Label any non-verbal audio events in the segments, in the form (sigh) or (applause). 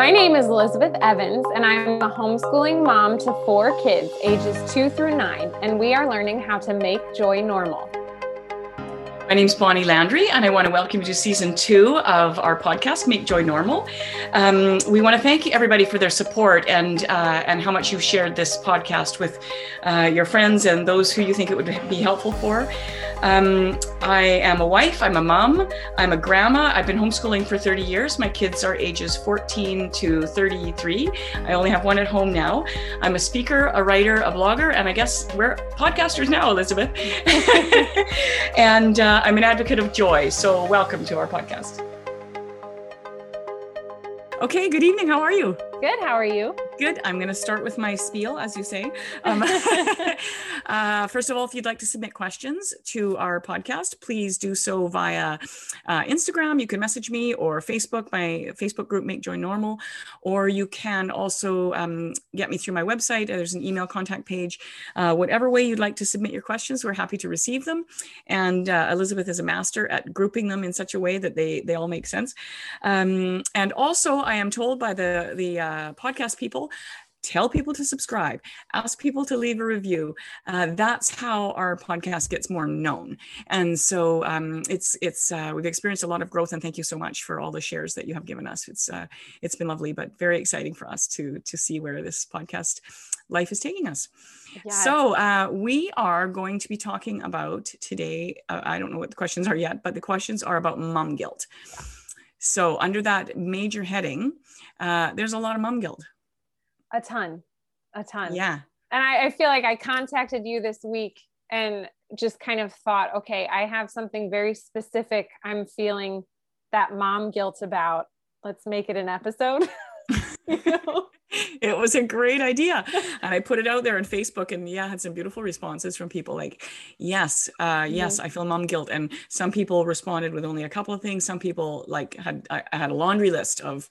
My name is Elizabeth Evans, and I'm a homeschooling mom to four kids, ages two through nine, and we are learning how to make joy normal. My name is Bonnie Landry, and I want to welcome you to season two of our podcast, Make Joy Normal. Um, we want to thank everybody for their support and uh, and how much you've shared this podcast with uh, your friends and those who you think it would be helpful for. Um, I am a wife, I'm a mom, I'm a grandma. I've been homeschooling for 30 years. My kids are ages 14 to 33. I only have one at home now. I'm a speaker, a writer, a blogger, and I guess we're podcasters now, Elizabeth. (laughs) and uh, I'm an advocate of joy. So, welcome to our podcast. Okay, good evening. How are you? Good. How are you? Good. I'm going to start with my spiel, as you say. Um, (laughs) uh, first of all, if you'd like to submit questions to our podcast, please do so via uh, Instagram. You can message me or Facebook, my Facebook group, Make Joy Normal, or you can also um, get me through my website. There's an email contact page. Uh, whatever way you'd like to submit your questions, we're happy to receive them. And uh, Elizabeth is a master at grouping them in such a way that they they all make sense. Um, and also, I am told by the the uh, podcast people tell people to subscribe ask people to leave a review. Uh, that's how our podcast gets more known. And so um, it's it's uh, we've experienced a lot of growth and thank you so much for all the shares that you have given us. It's uh, it's been lovely but very exciting for us to to see where this podcast life is taking us. Yes. so uh, we are going to be talking about today uh, i don't know what the questions are yet but the questions are about mom guilt. So under that major heading uh, there's a lot of mom guilt a ton, a ton. Yeah. And I, I feel like I contacted you this week and just kind of thought, okay, I have something very specific I'm feeling that mom guilt about. Let's make it an episode. (laughs) you know? (laughs) it was a great idea and i put it out there on facebook and yeah I had some beautiful responses from people like yes uh yes mm-hmm. i feel mom guilt and some people responded with only a couple of things some people like had i had a laundry list of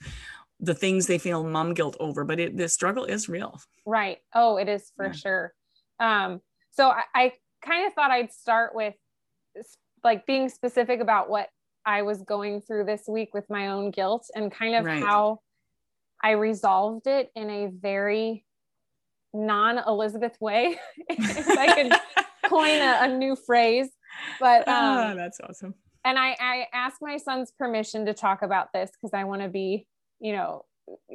the things they feel mom guilt over but it the struggle is real. Right. Oh it is for yeah. sure. Um so i, I kind of thought i'd start with like being specific about what i was going through this week with my own guilt and kind of right. how i resolved it in a very non-elizabeth way (laughs) if i could (laughs) coin a, a, new phrase. But ah, um, oh, that's awesome. and I, I asked my son's permission to talk about this because I want to be you know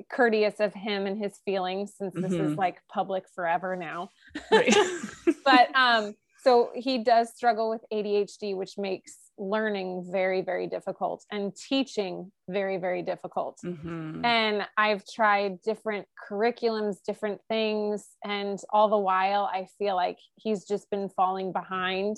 courteous of him and his feelings since this mm-hmm. is like public forever now (laughs) (laughs) but um so he does struggle with ADHD which makes learning very very difficult and teaching very very difficult mm-hmm. and i've tried different curriculums different things and all the while i feel like he's just been falling behind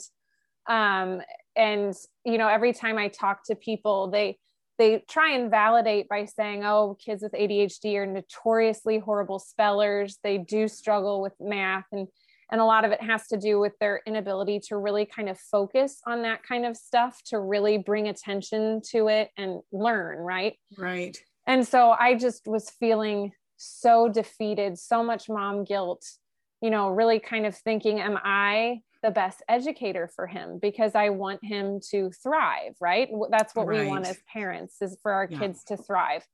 um and you know every time i talk to people they they try and validate by saying, oh, kids with ADHD are notoriously horrible spellers. They do struggle with math. And, and a lot of it has to do with their inability to really kind of focus on that kind of stuff, to really bring attention to it and learn. Right. Right. And so I just was feeling so defeated, so much mom guilt, you know, really kind of thinking, am I the best educator for him because I want him to thrive, right? That's what right. we want as parents is for our yeah. kids to thrive.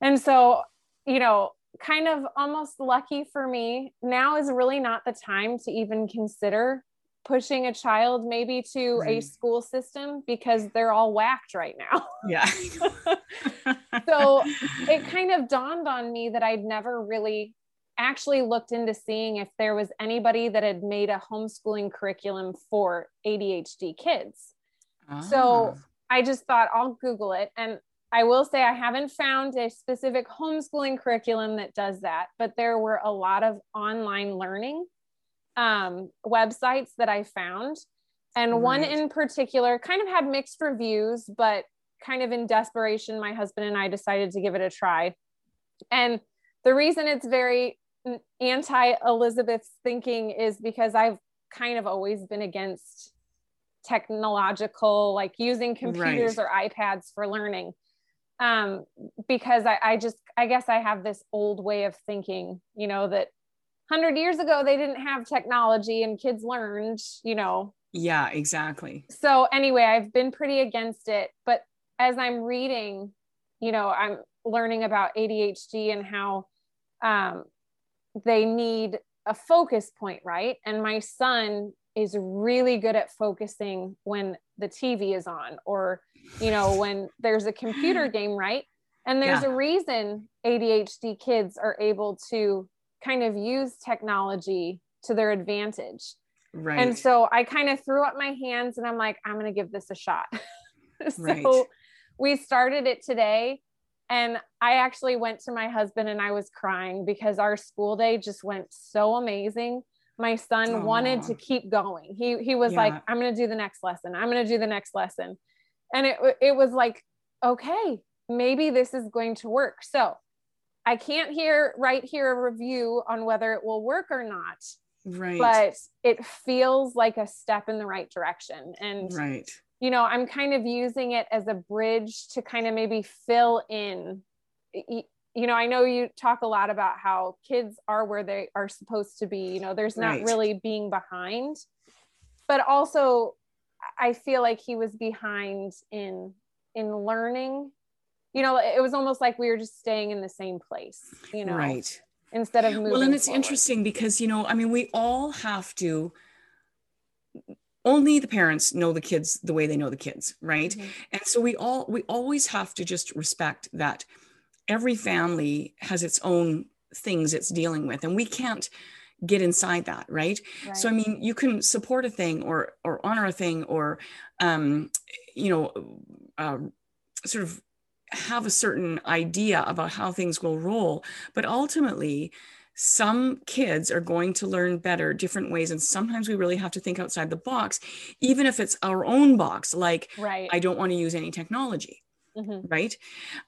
And so, you know, kind of almost lucky for me, now is really not the time to even consider pushing a child maybe to right. a school system because they're all whacked right now. Yeah. (laughs) so it kind of dawned on me that I'd never really actually looked into seeing if there was anybody that had made a homeschooling curriculum for ADHD kids. So ah. I just thought I'll Google it. And I will say I haven't found a specific homeschooling curriculum that does that, but there were a lot of online learning um, websites that I found. And right. one in particular kind of had mixed reviews, but kind of in desperation, my husband and I decided to give it a try. And the reason it's very anti Elizabeth's thinking is because I've kind of always been against technological, like using computers right. or iPads for learning. Um, because I, I just, I guess I have this old way of thinking, you know, that 100 years ago they didn't have technology and kids learned, you know. Yeah, exactly. So, anyway, I've been pretty against it. But as I'm reading, you know, I'm learning about ADHD and how um, they need a focus point, right? And my son is really good at focusing when the TV is on or, you know, when there's a computer (laughs) game, right? And there's yeah. a reason ADHD kids are able to kind of use technology to their advantage. Right. And so I kind of threw up my hands and I'm like, I'm going to give this a shot. (laughs) so right. we started it today. And I actually went to my husband and I was crying because our school day just went so amazing. My son Aww. wanted to keep going. He he was yeah. like, I'm going to do the next lesson. I'm going to do the next lesson. And it it was like, okay, maybe this is going to work. So I can't hear right here a review on whether it will work or not. Right. But it feels like a step in the right direction. And right. You know, I'm kind of using it as a bridge to kind of maybe fill in. You know, I know you talk a lot about how kids are where they are supposed to be. You know, there's not right. really being behind, but also I feel like he was behind in in learning you know, it was almost like we were just staying in the same place, you know. Right. Instead of moving. Well, and it's forward. interesting because, you know, I mean, we all have to only the parents know the kids the way they know the kids, right? Mm-hmm. And so we all we always have to just respect that every family has its own things it's dealing with and we can't get inside that right? right, so i mean you can support a thing or or honor a thing or um you know uh, sort of have a certain idea about how things will roll. But ultimately, some kids are going to learn better different ways. And sometimes we really have to think outside the box, even if it's our own box, like, right. I don't want to use any technology. Mm-hmm. Right.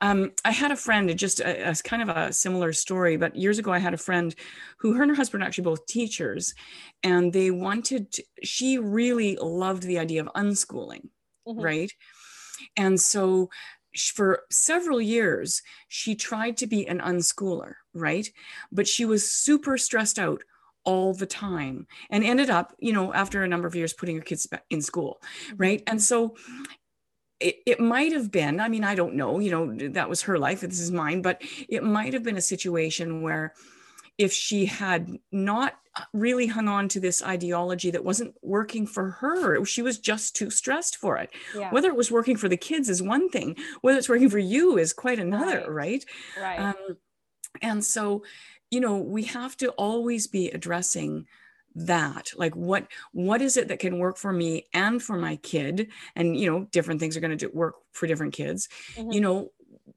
Um, I had a friend, just a, a, kind of a similar story, but years ago, I had a friend who her and her husband are actually both teachers, and they wanted, to, she really loved the idea of unschooling. Mm-hmm. Right. And so for several years, she tried to be an unschooler, right? But she was super stressed out all the time and ended up, you know, after a number of years putting her kids in school, mm-hmm. right? And so it, it might have been, I mean, I don't know, you know, that was her life, and this is mine, but it might have been a situation where if she had not really hung on to this ideology that wasn't working for her. She was just too stressed for it. Yeah. Whether it was working for the kids is one thing, whether it's working for you is quite another, right? Right. right. Um, and so, you know, we have to always be addressing that like what what is it that can work for me and for my kid and you know different things are going to work for different kids mm-hmm. you know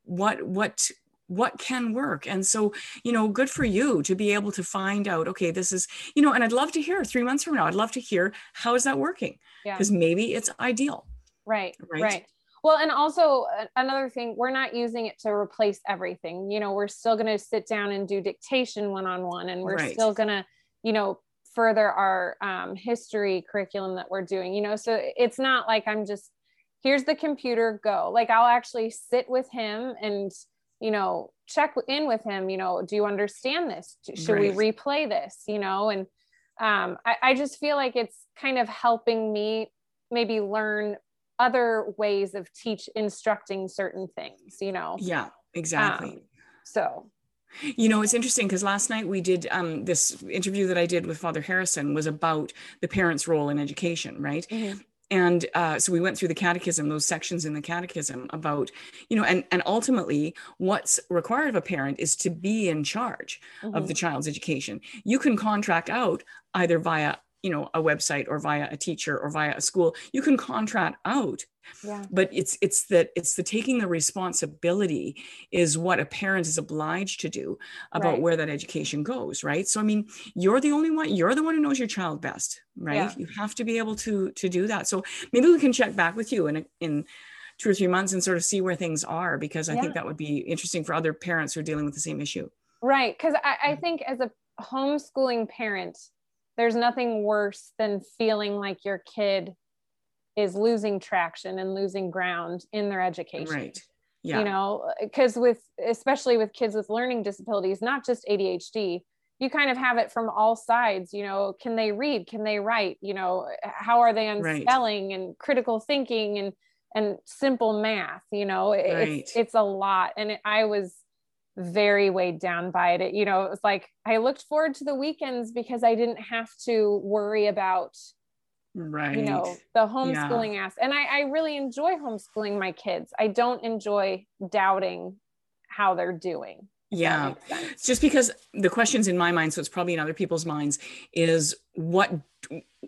what what what can work. And so you know good for you to be able to find out okay this is you know and i'd love to hear three months from now i'd love to hear how is that working? Because yeah. maybe it's ideal. Right right? right. Well and also another thing we're not using it to replace everything. You know we're still going to sit down and do dictation one-on-one and we're right. still going to you know further our um, history curriculum that we're doing you know? So it's not like i'm just here's the computer go. Like i'll actually sit with him and you know check in with him you know do you understand this? Should right. we replay this? You know and um, I, I just feel like it's kind of helping me maybe learn other ways of teach instructing certain things you know? Yeah exactly. Um, so. You know, it's interesting because last night we did um, this interview that I did with Father Harrison was about the parents' role in education, right? Mm-hmm and uh, so we went through the catechism those sections in the catechism about you know and and ultimately what's required of a parent is to be in charge mm-hmm. of the child's education you can contract out either via you know a website or via a teacher or via a school you can contract out yeah. but it's it's that it's the taking the responsibility is what a parent is obliged to do about right. where that education goes right so i mean you're the only one you're the one who knows your child best right yeah. you have to be able to to do that so maybe we can check back with you in in two or three months and sort of see where things are because i yeah. think that would be interesting for other parents who are dealing with the same issue right because I, I mm-hmm. think as a homeschooling parent there's nothing worse than feeling like your kid is losing traction and losing ground in their education. Right. Yeah. You know, uh, because with especially with kids with learning disabilities, not just ADHD, you kind of have it from all sides. You know, can they read? Can they write? You know, how are they on right. spelling and critical thinking and and simple math you know Right. it's it's a lot and it, i was very weighed down by it. it you know it was like i looked forward to the weekends because i didn't have to worry about right. you know the homeschooling ass, and I, I really enjoy homeschooling my kids. I don't enjoy doubting how they're doing yeah. makes sense. It's just because the questions in my mind so it's probably in other people's minds is what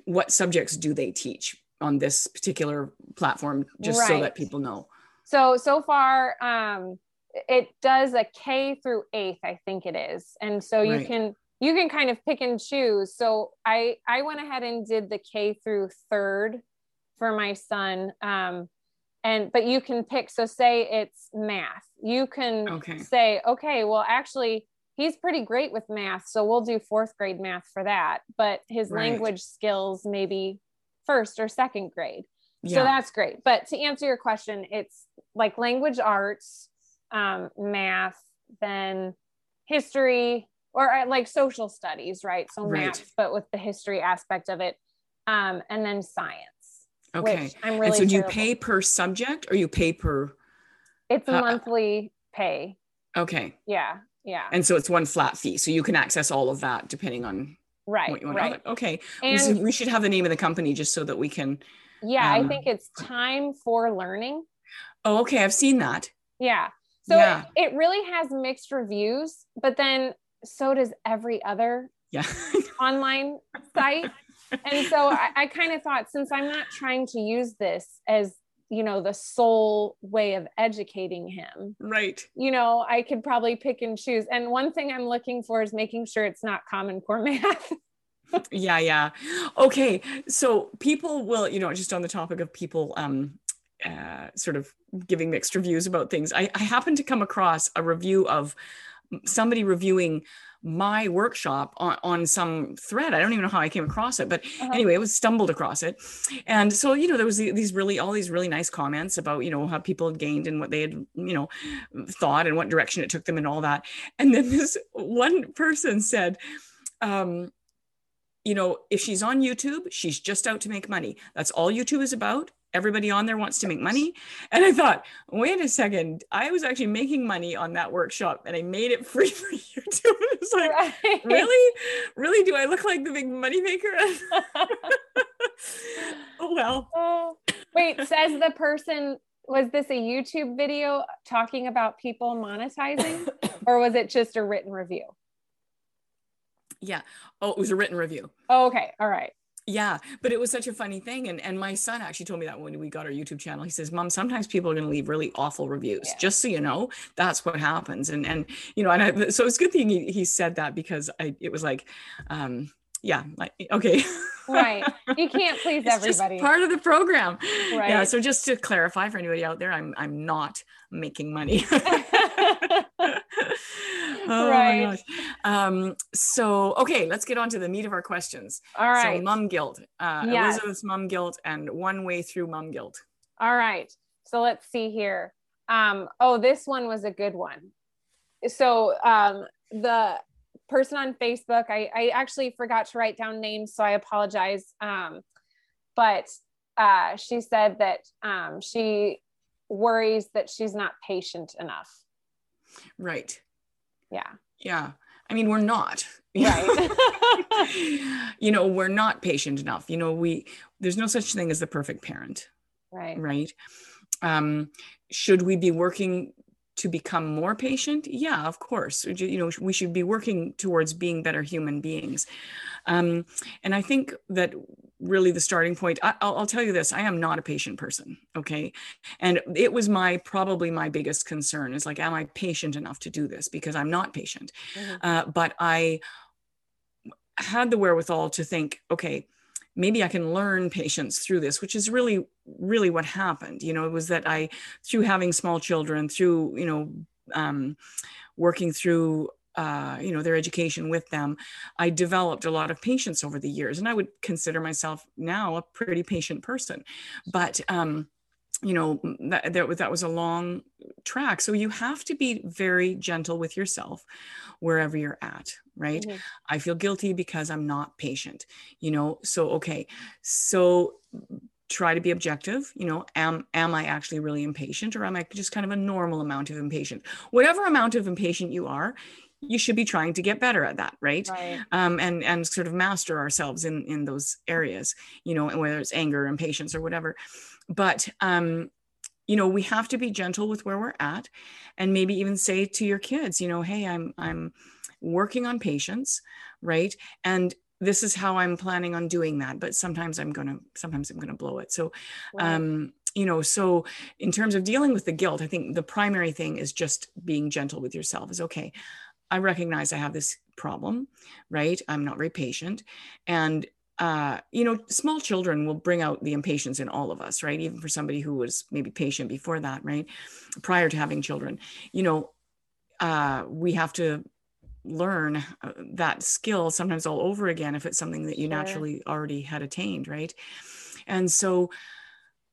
what subjects do they teach on this particular platform just so that people know? So so far um it does a k through eighth i think it is. And so you Right. can you can kind of pick and choose so i i went ahead and did the k through third for my son um and but you can pick so say it's math you can Okay. say okay well actually he's pretty great with math so we'll do fourth grade math for that but his Right. language skills maybe first or second grade yeah so that's great. But to answer your question, it's like language arts, um, math, then history, or uh, like social studies, right? So Right. math, but with the history aspect of it, um, and then science. okay I'm really. and so do you pay per subject or you pay per It's a uh, monthly pay. okay Yeah. Yeah. and so it's one flat fee so you can access all of that depending on right. what you want Right. okay we And we should have the name of the company just so that we can yeah, I um, think it's time for learning. oh okay i've seen that Yeah. So Yeah. it, it really has mixed reviews, but then so does every other yeah (laughs) online site. And so I, I kind of thought since I'm not trying to use this as, you know, the sole way of educating him, right you know, I could probably pick and choose. And one thing I'm looking for is making sure it's not common core math. (laughs) yeah yeah okay so people will you know just on the topic of people um uh, sort of giving mixed reviews about things I, I happened to come across a review of somebody reviewing my workshop on, on some thread. I don't even know how i came across it but Uh-huh. anyway it was stumbled across it. And so you know there was the- these really all these really nice comments about you know how people had gained and what they had you know thought and what direction it took them and all that. And then (laughs) this one person said um you know if she's on youtube she's just out to make money. That's all youtube is about everybody on there wants to make money. And i thought wait a second i was actually making money on that workshop and i made it (laughs) free for youtube it's like Right. really? Really? Do i look like the big money maker (laughs) (laughs) oh well. Oh, wait, says the person, was this a YouTube video talking about people monetizing (coughs) or was it just a written review? yeah. Oh it was a written review. Oh, okay. All right. Yeah but it was such a funny thing and and my son actually told me that when we got our youtube channel he says mom sometimes people are going to leave really awful reviews Yeah. just so you know that's what happens and and you know and I, so it's a good thing he, he said that because i it was like um yeah like okay Right. You can't (laughs) please everybody. part of the program Right. yeah so just to clarify for anybody out there i'm i'm not making money (laughs) (laughs) oh Right. um so okay let's get on to the meat of our questions All right. so mom guilt, uh, Yes. Elizabeth's mom guilt, and one way through mom guilt. All right. So let's see here. Um, oh, this one was a good one. So um, the person on Facebook, I, I actually forgot to write down names, so I apologize. Um, but uh, she said that um, she worries that she's not patient enough. Right. Yeah. Yeah. I mean, we're not. Right. (laughs) (laughs) you know, we're not patient enough. You know, we there's no such thing as the perfect parent, right. right? Um, should we be working to become more patient? Yeah, of course. You know, we should be working towards being better human beings. Um, and I think that really the starting point, I, I'll, I'll tell you this, I am not a patient person. Okay. And it was my, probably my biggest concern is like, am I patient enough to do this? Because I'm not patient. Mhm. Uh, but I had the wherewithal to think, okay, maybe I can learn patience through this, which is really, really what happened. You know, it was that I, through having small children, through, you know, um, working through, uh, you know, their education with them, I developed a lot of patience over the years. And I would consider myself now a pretty patient person. But, um, you know that, that, that was a long track. So you have to be very gentle with yourself wherever you're at right? Mhm. i feel guilty because i'm not patient you know? So okay. So try to be objective you know? Am am i actually really impatient or am i just kind of a normal amount of impatient? Whatever amount of impatient you are you should be trying to get better at that right, right. Um, and and sort of master ourselves in in those areas you know and whether it's anger impatience or whatever but um you know we have to be gentle with where we're at and maybe even say to your kids you know hey i'm i'm working on patience right? And this is how i'm planning on doing that but sometimes i'm gonna sometimes i'm gonna blow it. So um you know so in terms of dealing with the guilt i think the primary thing is just being gentle with yourself is okay i recognize i have this problem right? I'm not very patient. And uh, you know, small children will bring out the impatience in all of us, right? Even for somebody who was maybe patient before that, right? Prior to having children, you know, uh, we have to learn uh, that skill sometimes all over again if it's something that you sure. naturally already had attained, right? And so,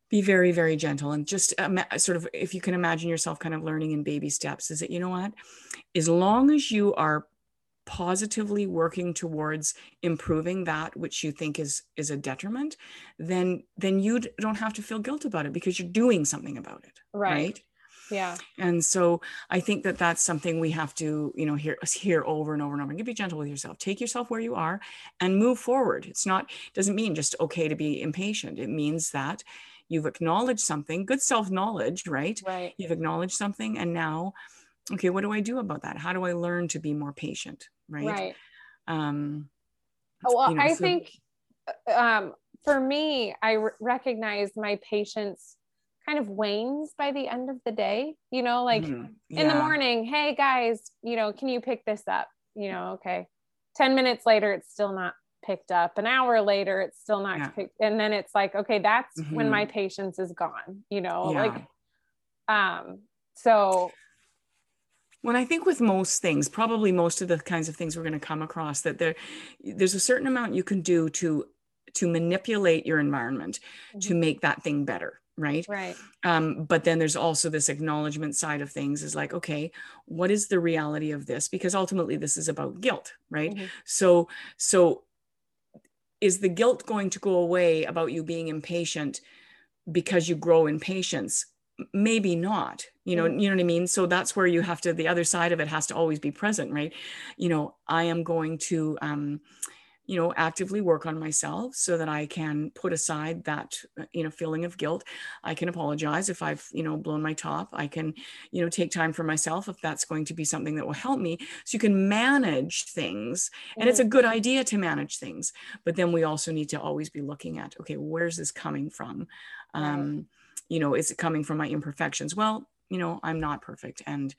be very very gentle and just sort of if you can imagine yourself kind of learning in baby steps is that you know what as long as you are positively working towards improving that which you think is is a detriment then then you don't have to feel guilt about it because you're doing something about it right, right? yeah. And so i think that that's something we have to you know hear hear over and over and over and be gentle with yourself. Take yourself where you are and move forward. It's not doesn't mean just okay to be impatient. It means that you've acknowledged something good self knowledge right? Right. You've acknowledged something and now okay what do i do about that how do i learn to be more patient right right um well you know, i so- think uh, um for me i recognize my patience kind of wanes by the end of the day you know like mm-hmm. yeah. in the morning hey guys you know can you pick this up you know okay 10 minutes later it's still not picked up an hour later it's still not yeah. picked and then it's like okay that's mm-hmm. when my patience is gone you know yeah. like um so when I think with most things, probably most of the kinds of things we're going to come across, that there, there's a certain amount you can do to to manipulate your environment mm-hmm. to make that thing better right? Right. Um, but then there's also this acknowledgement side of things is like okay what is the reality of this? Because ultimately this is about guilt right? Mm-hmm. so so is the guilt going to go away about you being impatient because you grow in patience maybe not you know mm-hmm. you know what i mean so that's where you have to the other side of it has to always be present right you know i am going to um you know actively work on myself so that i can put aside that uh, you know feeling of guilt i can apologize if i've you know blown my top i can you know take time for myself if that's going to be something that will help me so you can manage things and mm-hmm. it's a mm-hmm. good idea to manage things but then we also need to always be looking at okay where's this coming from um you know is it coming from my imperfections? Well you know i'm not perfect and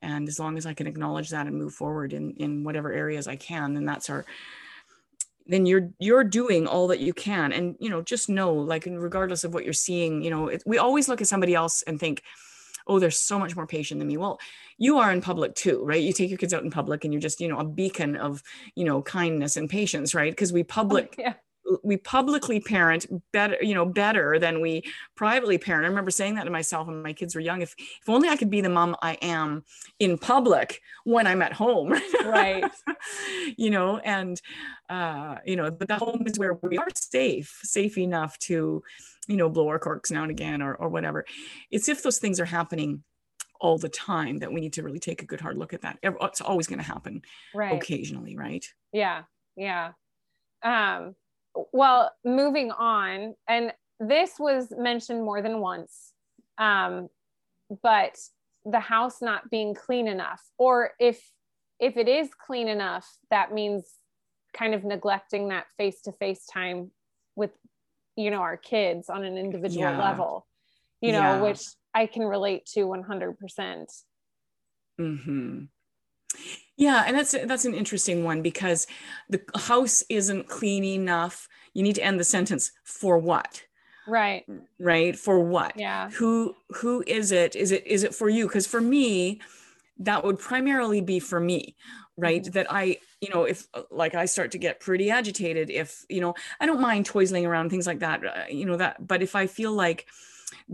and as long as i can acknowledge that and move forward in in whatever areas i can then that's our then you're you're doing all that you can. And you know just know like regardless of what you're seeing you know it, we always look at somebody else and think oh they're so much more patient than me. Well you are in public too right? You take your kids out in public and you're just you know a beacon of you know kindness and patience right? Because we public (laughs) yeah we publicly parent better you know better than we privately parent. I remember saying that to myself when my kids were young if if only i could be the mom i am in public when i'm at home. Right. (laughs) You know and uh you know but the home is where we are safe safe enough to you know blow our corks now and again or or whatever. It's if those things are happening all the time that we need to really take a good hard look at that. It's always going to happen right. occasionally right? Yeah yeah. Um well, moving on, and this was mentioned more than once, um, but the house not being clean enough, or if if it is clean enough, that means kind of neglecting that face to face time with you know our kids on an individual yeah. level, you know, yeah. which I can relate to 100%. Mm-hmm. Yeah, and that's that's an interesting one because the house isn't clean enough. You need to end the sentence for what? Right. Right? For what? Yeah. Who who is it? Is it is it for you? Cuz for me that would primarily be for me, right? Mm-hmm. That I, you know, if like I start to get pretty agitated if, you know, I don't mind toiling around things like that, uh, you know, that but if I feel like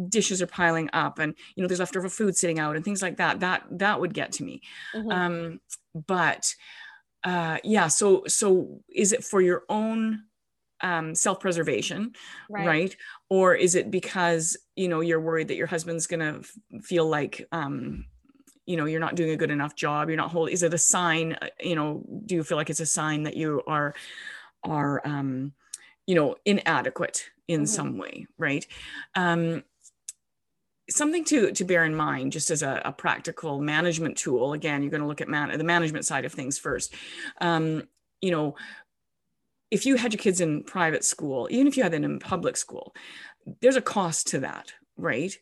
dishes are piling up and you know there's leftover food sitting out and things like that that that would get to me mm-hmm. um but uh yeah so so is it for your own um, self-preservation right. right. or is it because you know you're worried that your husband's to f- feel like um, you know you're not doing a good enough job you're not holding is it a sign uh, you know do you feel like it's a sign that you are are um, you know inadequate in mm-hmm. some way right? Um, something to to bear in mind just as a, a practical management tool again you're going to look at man- the management side of things first. Um, you know if you had your kids in private school even if you had them in public school there's a cost to that right?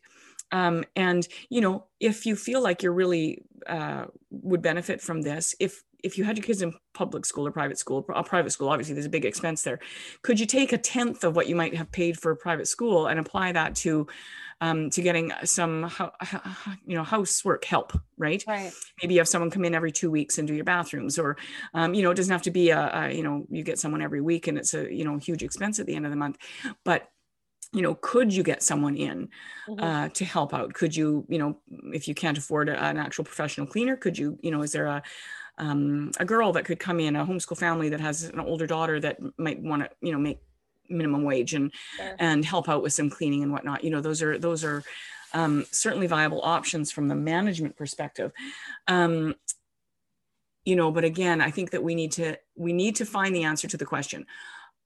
Um, and you know if you feel like you're really uh, would benefit from this if if you had your kids in public school or private school, a private school, obviously there's a big expense there. Could you take a tenth of what you might have paid for a private school and apply that to um, to getting some you know housework help, right? Right. Maybe you have someone come in every two weeks and do your bathrooms, or um, you know it doesn't have to be a, a you know you get someone every week and it's a you know huge expense at the end of the month, but you know could you get someone in mm-hmm. uh, to help out could you you know if you can't afford an actual professional cleaner could you you know is there a um, a girl that could come in, a homeschool family that has an older daughter that might want to, you know, make minimum wage and sure. and help out with some cleaning and whatnot. You know, those are those are um, certainly viable options from the management perspective. Um, you know, but again, I think that we need to we need to find the answer to the question.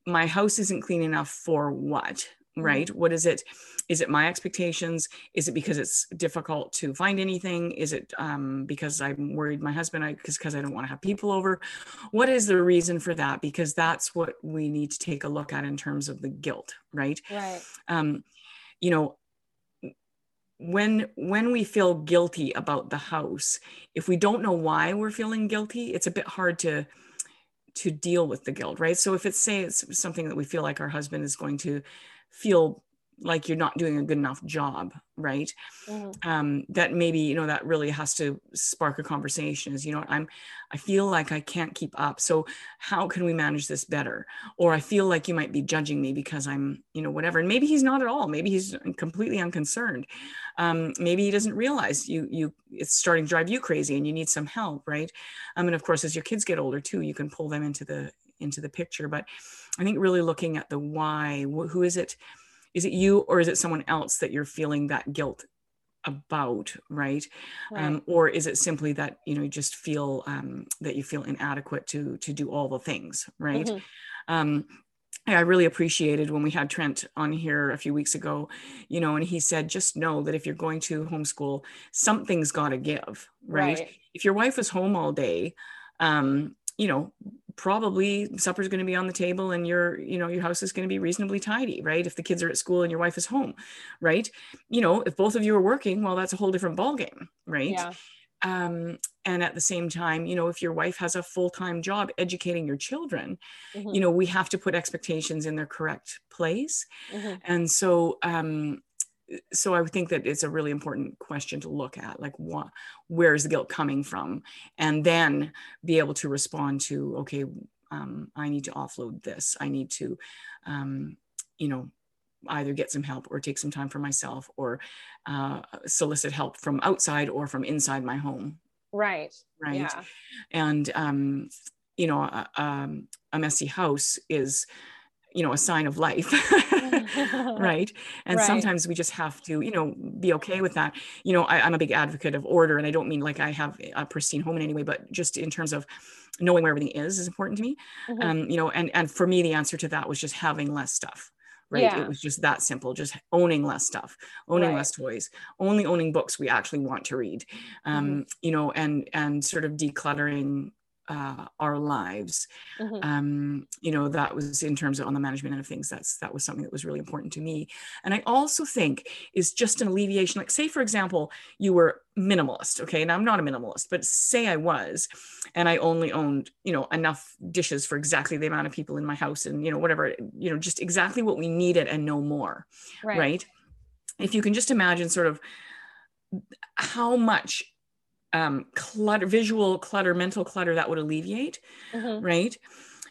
My house isn't clean enough for what? Mm-hmm. right? What is it? Is it my expectations? Is it because it's difficult to find anything? Is it um, because i'm worried my husband i because because i don't want to have people over? What is the reason for that? Because that's what we need to take a look at in terms of the guilt right? Right. Um, you know when when we feel guilty about the house if we don't know why we're feeling guilty it's a bit hard to to deal with the guilt right? So if it's say it's something that we feel like our husband is going to feel like you're not doing a good enough job right? Mm-hmm. um, that maybe you know that really has to spark a conversation is you know i'm i feel like i can't keep up so how can we manage this better? Or i feel like you might be judging me because i'm you know whatever and maybe he's not at all maybe he's completely unconcerned. Um, maybe he doesn't realize you you it's starting to drive you crazy and you need some help right? Um, and of course as your kids get older too you can pull them into the into the picture but I think really looking at the why, who is it? Is it you or is it someone else that you're feeling that guilt about right, right. Um, or is it simply that you know you just feel um, that you feel inadequate to to do all the things right mm-hmm. um, I really appreciated when we had Trent on here a few weeks ago, you know, and he said, just know that if you're going to homeschool, something's got to give, right? right? If your wife is home all day, um, you know, probably supper's going to be on the table and your you know your house is going to be reasonably tidy right if the kids are at school and your wife is home right you know if both of you are working well that's a whole different ballgame right yeah. um, and at the same time you know if your wife has a full-time job educating your children mm-hmm. you know we have to put expectations in their correct place mm-hmm. and so um, so I think that it's a really important question to look at, like what, where is the guilt coming from, and then be able to respond to, okay, um, I need to offload this. I need to, um, you know, either get some help or take some time for myself, or uh, solicit help from outside or from inside my home. Right. Right. Yeah. And um, you know, a, um, a messy house is you know a sign of life (laughs) (laughs) right and right. sometimes we just have to you know be okay with that you know I, am a big advocate of order and i don't mean like i have a pristine home in any way but just in terms of knowing where everything is is important to me mm-hmm. um you know and and for me the answer to that was just having less stuff right yeah. it was just that simple just owning less stuff owning right. less toys only owning books we actually want to read um mm-hmm. you know and and sort of decluttering uh, our lives. Mm-hmm. Um, you know, that was in terms of on the management end of things. That's that was something that was really important to me. And I also think is just an alleviation. Like, say for example, you were minimalist, okay, and I'm not a minimalist, but say I was, and I only owned, you know, enough dishes for exactly the amount of people in my house, and you know, whatever, you know, just exactly what we needed and no more, right? right? If you can just imagine, sort of how much um, clutter, visual clutter, mental clutter that would alleviate, mm-hmm. right?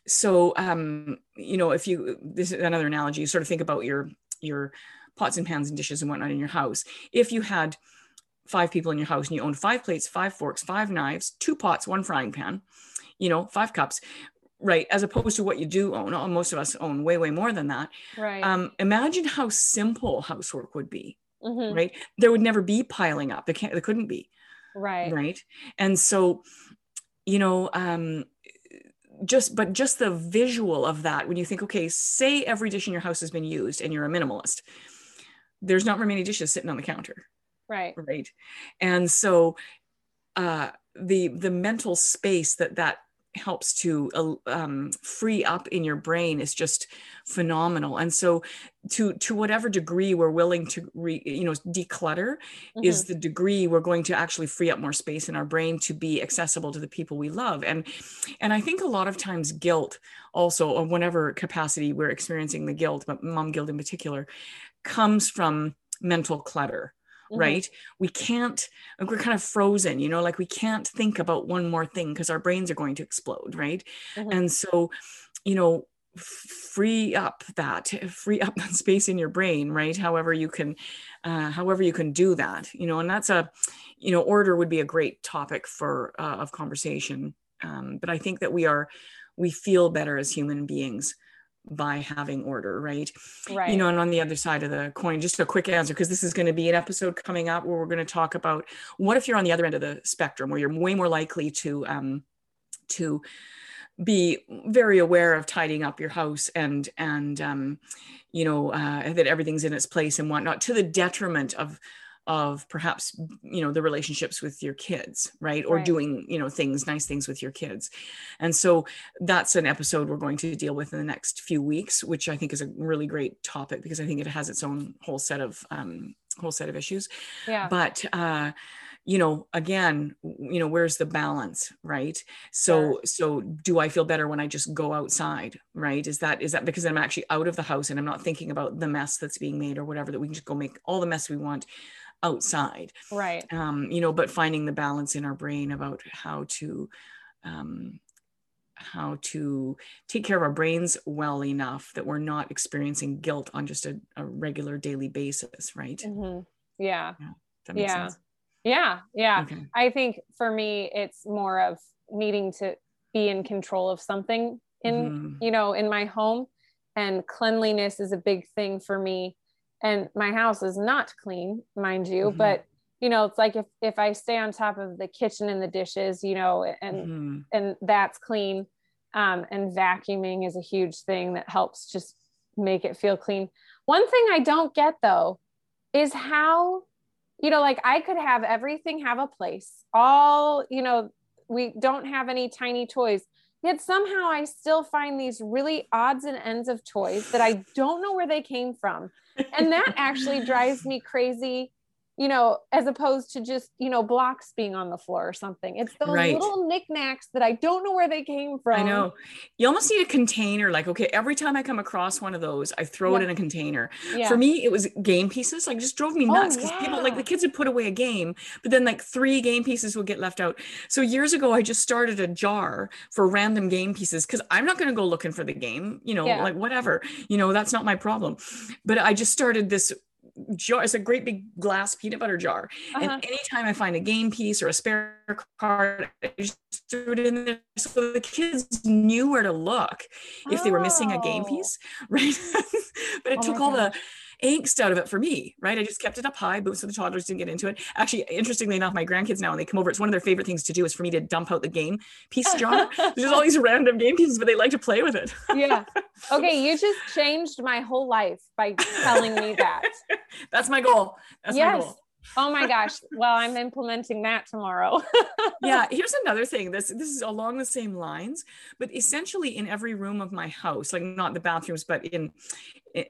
So, um, you know, if you this is another analogy, you sort of think about your your pots and pans and dishes and whatnot in your house. If you had five people in your house and you owned five plates, five forks, five knives, two pots, one frying pan, you know, five cups, right as opposed to what you do own oh, most of us own way way more than that right um, imagine how simple housework would be Mhm. right there would never be piling up there can't there couldn't be right. right? And so you know um just but just the visual of that when you think okay say every dish in your house has been used and you're a minimalist there's not very many dishes sitting on the counter. Right. Right? And so uh the the mental space that that helps to uh, um, free up in your brain is just phenomenal. And so to to whatever degree we're willing to re, you know declutter is Mhm. the degree we're going to actually free up more space in our brain to be accessible to the people we love. And and i think a lot of times guilt also or whatever capacity we're experiencing the guilt but mom guilt in particular comes from mental clutter Mhm. right we can't like we're kind of frozen you know like we can't think about one more thing because our brains are going to explode right Mhm. and so you know free up that free up (laughs) that space in your brain right however you can uh, however you can do that you know and that's a you know order would be a great topic for uh, of conversation um, but i think that we are we feel better as human beings by having order right? Right. you know and on the other side of the coin just a quick answer because this is going to be an episode coming up where we're going to talk about what if you're on the other end of the spectrum where you're way more likely to um to be very aware of tidying up your house and and um you know uh, that everything's in its place and whatnot to the detriment of of perhaps you know the relationships with your kids right? Or Right. doing you know things nice things with your kids. And so that's an episode we're going to deal with in the next few weeks which i think is a really great topic because i think it has its own whole set of um, whole set of issues. Yeah. But uh you know again you know where's the balance right? So Sure. so do i feel better when i just go outside right? Is that is that because i'm actually out of the house and i'm not thinking about the mess that's being made or whatever that we can just go make all the mess we want outside right um you know but finding the balance in our brain about how to um how to take care of our brains well enough that we're not experiencing guilt on just a, a regular daily basis right Mhm. yeah that make yeah. sense yeah yeah okay I think for me, it's more of needing to be in control of something in, Mhm. you know, in my home. And cleanliness is a big thing for me. And my house is not clean, mind you, Mhm. but you know, it's like if if I stay on top of the kitchen and the dishes, you know, and Mhm. and that's clean. Um, and vacuuming is a huge thing that helps just make it feel clean. One thing I don't get though is how, you know, like I could have everything have a place. All, you know, we don't have any tiny toys. Yet somehow I still find these really odds and ends of toys that I don't know where they came from. And that actually drives me crazy you know, as opposed to just, you know, blocks being on the floor or something. It's those Right. little knickknacks that I don't know where they came from. I know. You almost need a container. Like, okay, every time I come across one of those, I throw it in a container. Yeah. For me, it was game pieces. Like, just drove me Oh, nuts because people, like, the kids would put away a game, but then like three game pieces would get left out. So years ago, I just started a jar for random game pieces because I'm not going to go looking for the game. You know, Yeah. like whatever. You know, that's not my problem. But I just started this jar. It's a great big glass peanut butter jar. Uh-huh. And anytime I find a game piece or a spare card, I just threw it in there so the kids knew where to look if they were missing a game Oh. piece, (laughs) right? but it Oh took all gosh. the angst out of it for me, right? I just kept it up high, but so the toddlers didn't get into it. Actually, interestingly enough, my grandkids now, when they come over, it's one of their favorite things to do is for me to dump out the game piece jar. (laughs) There's all these random game pieces, but they like to play with it. yeah. (laughs) Okay, you just changed my whole life by telling me that. (laughs) That's my goal. That's my yes. goal. Oh my gosh. Well, I'm implementing that tomorrow. (laughs) yeah here's another thing this this is along the same lines but essentially in every room of my house like not the bathrooms but in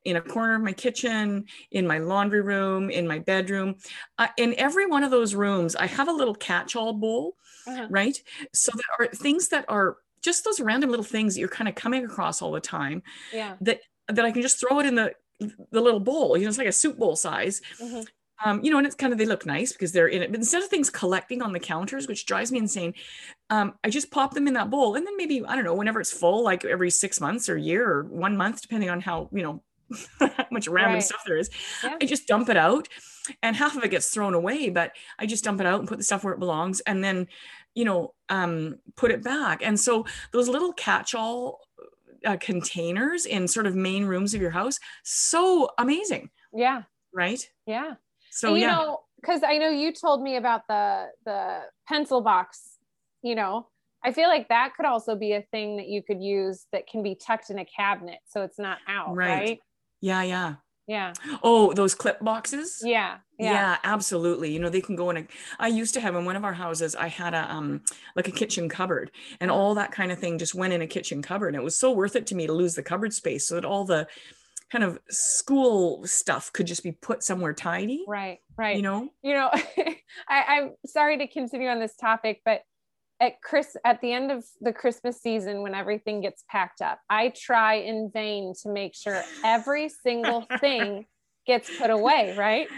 in a corner of my kitchen in my laundry room in my bedroom uh, in every one of those rooms i have a little catch-all bowl Uh-huh. right so there are things that are just those random little things that you're kind of coming across all the time yeah. that that i can just throw it in the the little bowl you know it's like a soup bowl size Mhm. Um, you know, and it's kind of they look nice because they're in it. But instead of things collecting on the counters, which drives me insane, um, I just pop them in that bowl, and then maybe I don't know, whenever it's full, like every six months or year or one month, depending on how you know (laughs) how much random Right. stuff there is, Yeah. I just dump it out, and half of it gets thrown away. But I just dump it out and put the stuff where it belongs, and then you know um, put it back and so those little catch-all uh, containers in sort of main rooms of your house so amazing yeah right yeah so and, you yeah. know because i know you told me about the the pencil box you know. I feel like that could also be a thing that you could use that can be tucked in a cabinet so it's not out Right. right, yeah yeah. Yeah. Oh those clip boxes? Yeah yeah. yeah absolutely. You know they can go in a i used to have in one of our houses i had a um like a kitchen cupboard and all that kind of thing just went in a kitchen cupboard and it was so worth it to me to lose the cupboard space so that all the kind of school stuff could just be put somewhere tidy right right. you know? You know (laughs) I, i'm sorry to continue on this topic but at chris at the end of the christmas season when everything gets packed up i try in vain to make sure every single thing (laughs) gets put away right?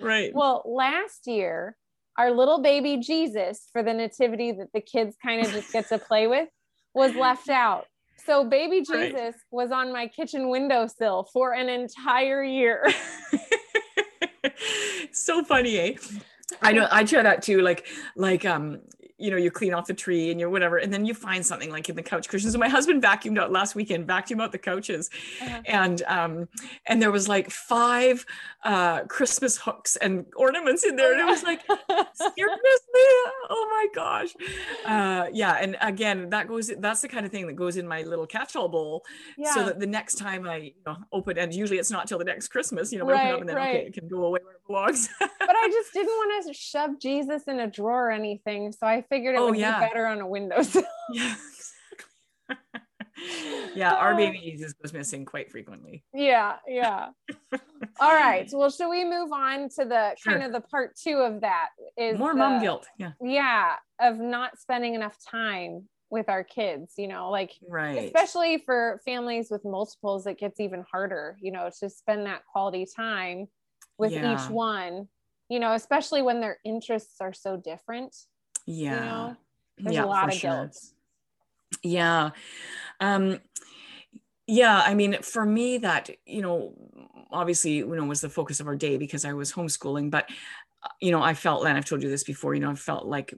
Right. Well last year our little baby jesus for the nativity that the kids kind of just get to play with was left out so baby Right. jesus was on my kitchen windowsill for an entire year (laughs) so funny eh i know i try that too like like um you know you clean off the tree and you're whatever and then you find something like in the couch cushions so my husband vacuumed out last weekend vacuumed out the couches Uh-huh. and um and there was like five uh christmas hooks and ornaments in there and it was like seriously oh my gosh uh yeah and again that goes that's the kind of thing that goes in my little catch-all bowl yeah so that the next time i you know open and usually it's not till the next christmas you know we open it up and then right. okay it can go away where it belongs but I (laughs) just didn't want to shove Jesus in a drawer or anything. So I figured it Oh, would yeah. be better on a windowsill. (laughs) yeah exactly. yeah our baby goes missing quite frequently yeah, yeah. All right. (laughs) Well, should we move on to the Sure. kind of the part two of that? Is more the- mom guilt yeah Yeah, of not spending enough time with our kids, you know, like right especially for families with multiples, it gets even harder, you know, to spend that quality time with Yeah. each one, you know, especially when their interests are so different. Yeah. You know, there's yeah a lot of sure. yeah. Um yeah i mean for me that you know obviously you know was the focus of our day because i was homeschooling but uh, you know i felt and i've told you this before you know i felt like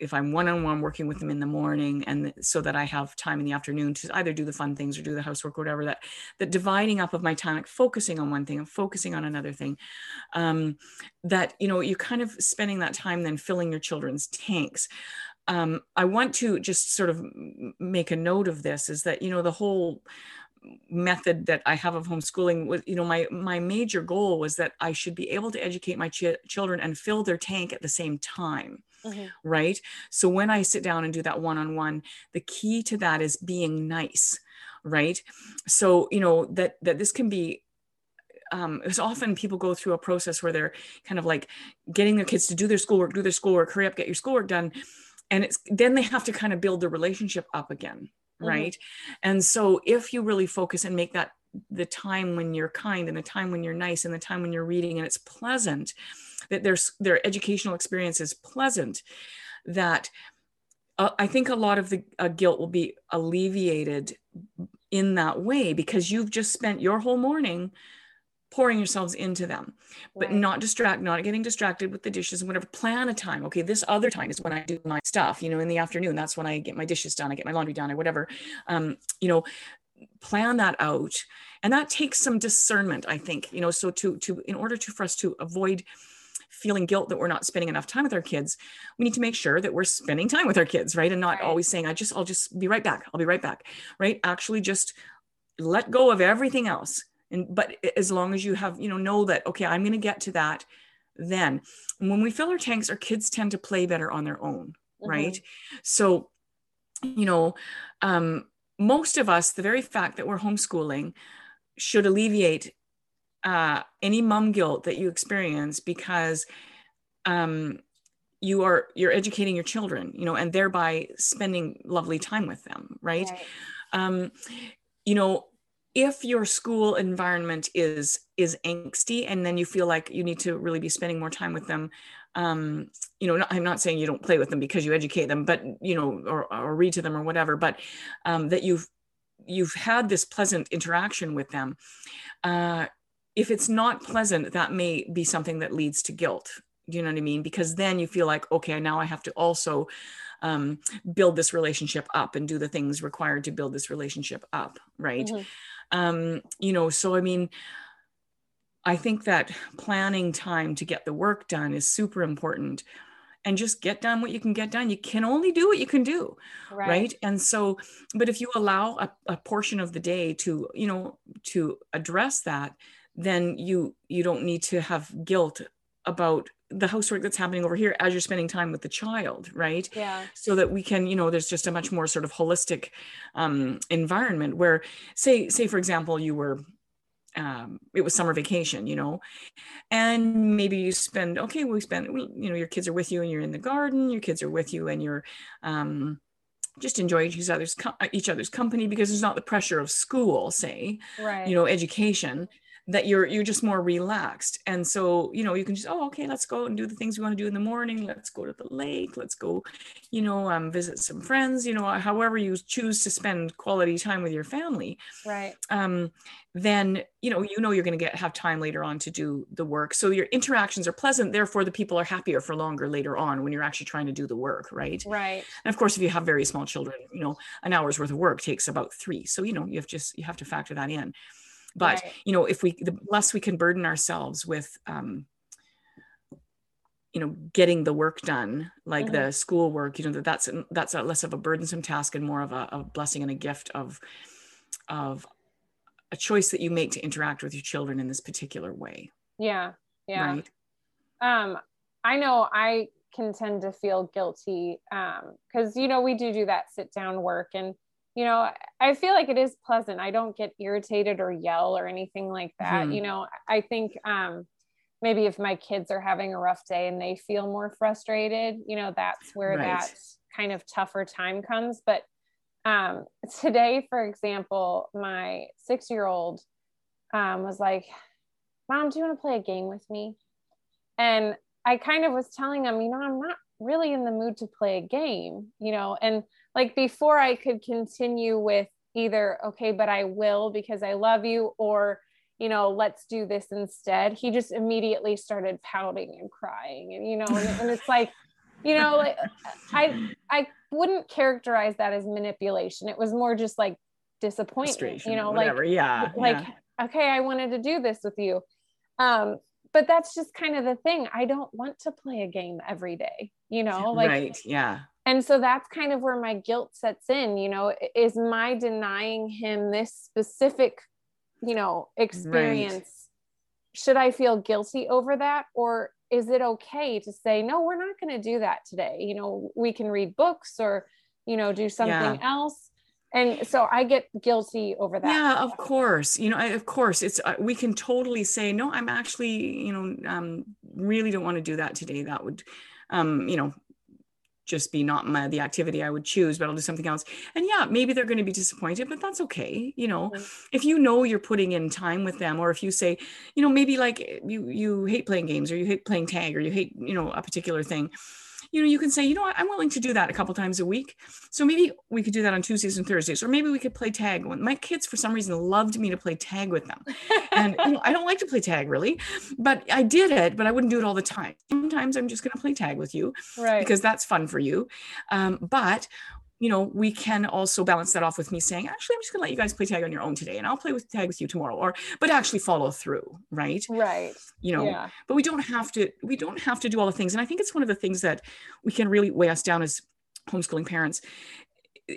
if i'm one-on-one working with them in the morning and so that i have time in the afternoon to either do the fun things or do the housework or whatever that that dividing up of my time like focusing on one thing and focusing on another thing um that you know you're kind of spending that time then filling your children's tanks. Um, I want to just sort of make a note of this is that, you know, the whole method that I have of homeschooling was, you know, my, my major goal was that I should be able to educate my ch- children and fill their tank at the same time. Mhm. Right. So when I sit down and do that one-on-one, the key to that is being nice. Right. So, you know, that, that this can be um, it's often people go through a process where they're kind of like getting their kids to do their schoolwork, do their schoolwork, hurry up, get your schoolwork done. And it's then they have to kind of build the relationship up again. Mhm. Right. And so if you really focus and make that the time when you're kind and the time when you're nice and the time when you're reading and it's pleasant, that there's their educational experience is pleasant, that uh, I think a lot of the uh, guilt will be alleviated in that way because you've just spent your whole morning pouring yourselves into them but Right. not distract not getting distracted with the dishes and whatever. Plan a time. Okay this other time is when i do my stuff you know in the afternoon. That's when i get my dishes done i get my laundry done or whatever. Um you know plan that out. And that takes some discernment i think you know so to to in order to for us to avoid feeling guilt that we're not spending enough time with our kids we need to make sure that we're spending time with our kids right? And not Right. always saying i just i'll just be right back. I'll be right back right? Actually just let go of everything else and but as long as you have you know know that okay i'm going to get to that then and when we fill our tanks our kids tend to play better on their own Mhm. right so you know um most of us the very fact that we're homeschooling should alleviate uh any mom guilt that you experience because um you are you're educating your children you know and thereby spending lovely time with them right Right. um, you know if your school environment is is angsty and then you feel like you need to really be spending more time with them um, you know i'm not saying you don't play with them because you educate them but you know or, or read to them or whatever but um, that you've you've had this pleasant interaction with them uh, if it's not pleasant that may be something that leads to guilt. Do you know what i mean? Because then you feel like okay now i have to also um, build this relationship up and do the things required to build this relationship up right mm-hmm. um, you know so i mean i think that planning time to get the work done is super important and just get done what you can get done. You can only do what you can do. Right. right? And so, but if you allow a, a portion of the day to, you know, to address that, then you you don't need to have guilt about the housework that's happening over here as you're spending time with the child right? Yeah. So that we can you know there's just a much more sort of holistic um, environment where say say for example you were um, it was summer vacation, you know, and maybe you spend, okay, we spend, you know, your kids are with you and you're in the garden, your kids are with you and you're, um, just enjoy each other's each other's company because there's not the pressure of school say right. you know education that you're you're just more relaxed. And so you know you can just oh okay let's go and do the things we want to do in the morning. Let's go to the lake. Let's go you know um, visit some friends you know however you choose to spend quality time with your family. Right. Um, then you know you know you're going to get have time later on to do the work. So your interactions are pleasant therefore the people are happier for longer later on when you're actually trying to do the work right? Right. And of course if you have very small children you know an hour's worth of work takes about three. So you know you have just you have to factor that in but right. you know if we the less we can burden ourselves with um, you know getting the work done like mm-hmm. the school work you know that that's that's a less of a burdensome task and more of a, a, blessing and a gift of of a choice that you make to interact with your children in this particular way yeah yeah right um i know i can tend to feel guilty um because you know we do do that sit down work and you know i feel like it is pleasant i don't get irritated or yell or anything like that mm-hmm. you know i think um maybe if my kids are having a rough day and they feel more frustrated you know that's where right. that kind of tougher time comes but um today for example my six year old um was like mom do you want to play a game with me and i kind of was telling him you know i'm not really in the mood to play a game you know and like before I could continue with either, okay, but I will because I love you, or, you know, let's do this instead, he just immediately started pouting and crying. And, you know, and, and it's like, you know, like I, I wouldn't characterize that as manipulation. It was more just like disappointment, you know, whatever. like, yeah, like, yeah. okay, I wanted to do this with you. Um, but that's just kind of the thing. I don't want to play a game every day, you know, like, right. Yeah and so that's kind of where my guilt sets in you know is my denying him this specific you know experience right. should i feel guilty over that? Or is it okay to say no we're not going to do that today. You know we can read books or you know do something yeah. else. And so i get guilty over that. Yeah of course. You know I, of course it's uh, we can totally say no i'm actually you know um really don't want to do that today. That would um you know just be not my, the activity I would choose, but I'll do something else. And yeah, maybe they're going to be disappointed, but that's okay. You know, if you know you're putting in time with them, or if you say, you know, maybe like eh, you you hate playing games, or you hate playing tag, or you hate you know a particular thing, you know, you can say, you know what, I'm willing to do that a couple times a week. So maybe we could do that on Tuesdays and Thursdays, or maybe we could play tag. My kids, for some reason, loved me to play tag with them. And you know, I don't like to play tag really, but I did it, but I wouldn't do it all the time. Sometimes I'm just going to play tag with you, right? Because that's fun for you. Um, but you know, we can also balance that off with me saying, actually, I'm just gonna let you guys play tag on your own today and I'll play with tag with you tomorrow. Or but actually follow through, right? Right. You know, yeah. but we don't have to, we don't have to do all the things. And I think it's one of the things that we can really weigh us down as homeschooling parents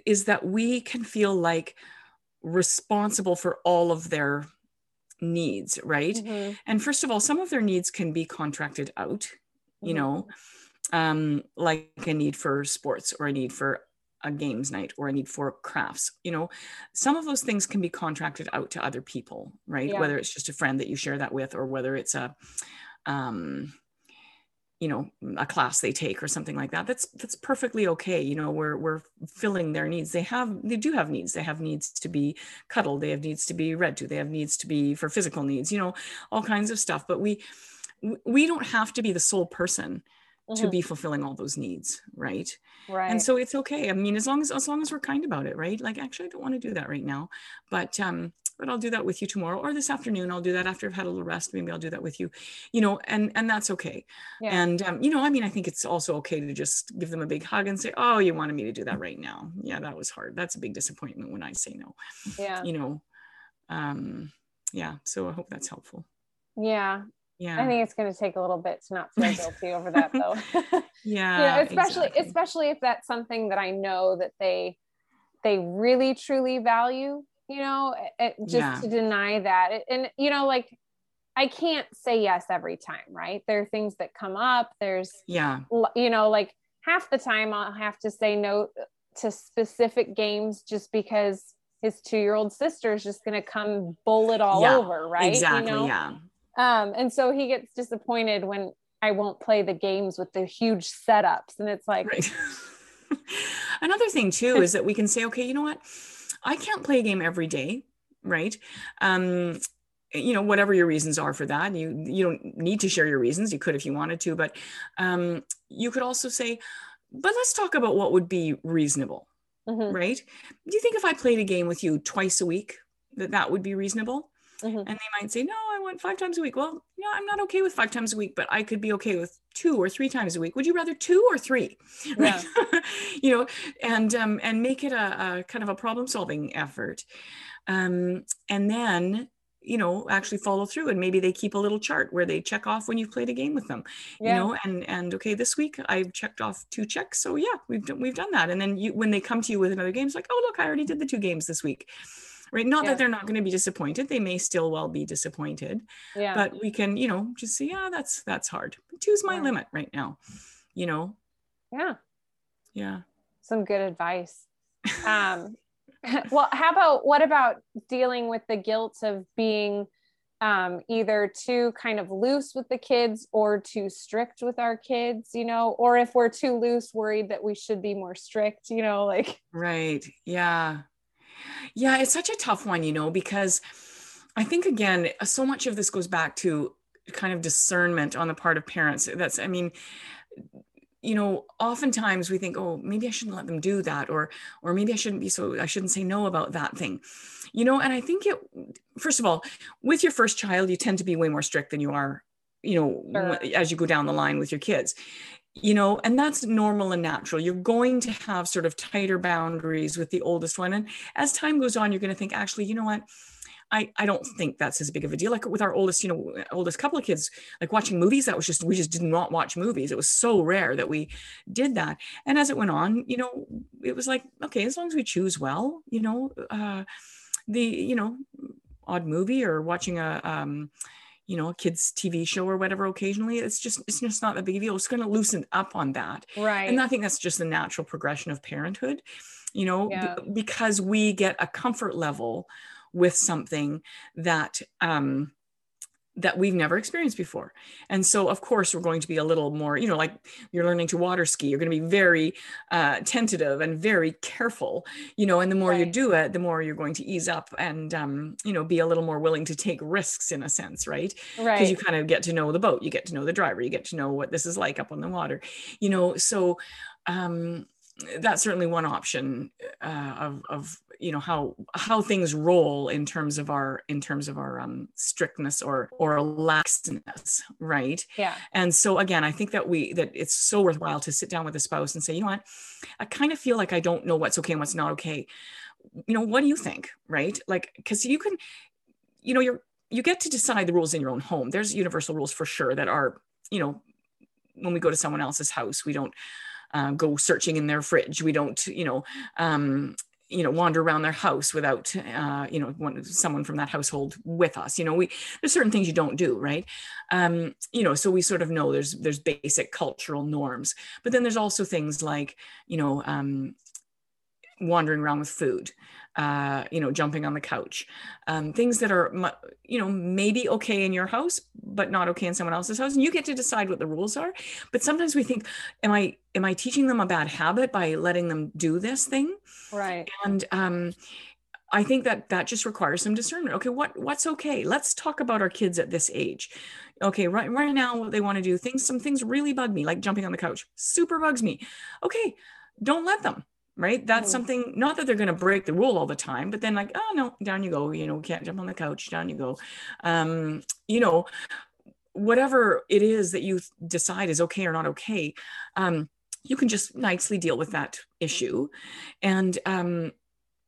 is that we can feel like responsible for all of their needs, right? Mm-hmm. And first of all, some of their needs can be contracted out, mm-hmm. you know, um, like a need for sports or a need for a games night or I need for crafts you know some of those things can be contracted out to other people right? Yeah. whether it's just a friend that you share that with or whether it's a um you know a class they take or something like that that's that's perfectly okay you know we're we're filling their needs. They have they do have needs. They have needs to be cuddled. They have needs to be read to. They have needs to be for physical needs you know all kinds of stuff. But we we don't have to be the sole person mm-hmm. to be fulfilling all those needs right right and so it's okay i mean as long as as long as we're kind about it right like actually i don't want to do that right now but um but I'll do that with you tomorrow or this afternoon. I'll do that after I've had a little rest. Maybe I'll do that with you, you know, and, and that's okay. Yeah. And, um, you know, I mean, I think it's also okay to just give them a big hug and say, oh, you wanted me to do that right now. Yeah, that was hard. That's a big disappointment when I say no, yeah. you know, um, yeah. So I hope that's helpful. Yeah. Yeah. I think it's going to take a little bit to not feel (laughs) guilty over that though. (laughs) yeah. you know, especially, exactly. especially if that's something that I know that they, they really truly value, you know, it, just yeah. to deny that. And, you know, like I can't say yes every time, right? There are things that come up. There's, yeah, you know, like half the time I'll have to say no uh, to specific games just because his two year old sister is just going to come bowl it all yeah, over, right? Exactly. You know? Yeah. Um, and so he gets disappointed when I won't play the games with the huge setups. And it's like, right. (laughs) another thing too is that we can say, okay, you know what? I can't play a game every day, right? Um, you know, whatever your reasons are for that, you you don't need to share your reasons. You could if you wanted to, but um, you could also say, but let's talk about what would be reasonable, mm-hmm. right? Do you think if I played a game with you twice a week, that that would be reasonable? Mm-hmm. And they might say, no, want five times a week. Well, you know, I'm not okay with five times a week, but I could be okay with two or three times a week. Would you rather two or three? (laughs) Yeah. you know, and um, and make it a, a kind of a problem solving effort. Um, and then you know actually follow through and maybe they keep a little chart where they check off when you've played a game with them yeah. you know and and okay this week i've checked off two checks so yeah we've done we've done that and then you when they come to you with another game it's like oh look i already did the two games this week right not yeah. that they're not going to be disappointed they may still well be disappointed yeah. but we can you know just say yeah that's that's hard two's my yeah. limit right now you know yeah yeah some good advice (laughs) um (laughs) well how about what about dealing with the guilt of being um, either too kind of loose with the kids or too strict with our kids, you know, or if we're too loose, worried that we should be more strict, you know, like. Right. Yeah. Yeah, it's such a tough one, you know, because I think again, so much of this goes back to kind of discernment on the part of parents. That's, I mean, you know, oftentimes we think, oh, maybe I shouldn't let them do that, or, or maybe I shouldn't be so, I shouldn't say no about that thing, you know. And I think it, first of all, with your first child, you tend to be way more strict than you are, you know, sure. as you go down the line with your kids you know and that's normal and natural you're going to have sort of tighter boundaries with the oldest one and as time goes on you're going to think actually you know what I, I don't think that's as big of a deal. Like with our oldest, you know, oldest couple of kids, like watching movies, that was just, we just did not watch movies. It was so rare that we did that. And as it went on, you know, it was like, okay, as long as we choose well, you know, uh, the, you know, odd movie or watching a, um, you know a kids tv show or whatever occasionally it's just it's just not a big deal. It's going to loosen up on that. Right. And i think that's just the natural progression of parenthood you know yeah. b- because we get a comfort level with something that um that we've never experienced before. And so, of course, we're going to be a little more, you know, like you're learning to water ski, you're going to be very uh, tentative and very careful, you know, and the more right. you do it, the more you're going to ease up and, um, you know, be a little more willing to take risks in a sense, right? Right. Because you kind of get to know the boat, you get to know the driver, you get to know what this is like up on the water, you know, so, um, that's certainly one option uh, of, of you know how how things roll in terms of our in terms of our um, strictness or or laxness right? Yeah. And so again i think that we that it's so worthwhile to sit down with a spouse and say you know what? I kind of feel like i don't know what's okay and what's not okay. You know what do you think? Right? Like because you can you know you're you get to decide the rules in your own home. There's universal rules for sure that are you know when we go to someone else's house we don't uh, go searching in their fridge. We don't, you know, um, you know, wander around their house without, uh, you know, one, someone from that household with us. You know, we there's certain things you don't do, right? Um, you know, so we sort of know there's there's basic cultural norms, but then there's also things like, you know, um, wandering around with food uh, you know, jumping on the couch, um, things that are, you know, maybe okay in your house, but not okay in someone else's house. And you get to decide what the rules are. But sometimes we think, am I, am I teaching them a bad habit by letting them do this thing? Right. And, um, I think that that just requires some discernment. Okay, what what's okay? Let's talk about our kids at this age. Okay, right right now what they want to do things some things really bug me like jumping on the couch. Super bugs me. Okay, don't let them right that's Mhm. something not that they're going to break the rule all the time but then like oh no down you go you know can't jump on the couch down you go um you know whatever it is that you decide is okay or not okay um you can just nicely deal with that issue and um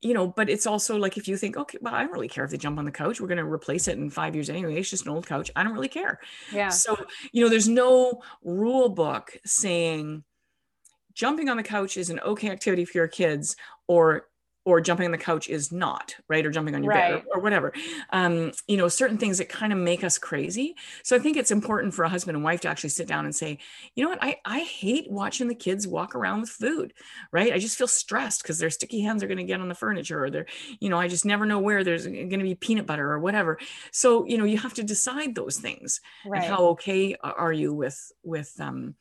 you know but it's also like if you think okay well i don't really care if they jump on the couch we're going to replace it in five years anyway it's just an old couch i don't really care Yeah. so, you know, there's no rule book saying jumping on the couch is an okay activity for your kids or or jumping on the couch is not, right? Or jumping on your bed or, or whatever. Um, you know, certain things that kind of make us crazy. So I think it's important for a husband and wife to actually sit down and say, you know what, I, I hate watching the kids walk around with food, right? I just feel stressed because their sticky hands are going to get on the furniture or they're, you know, I just never know where there's going to be peanut butter or whatever. So, you know, you have to decide those things Right. and how okay are you with with um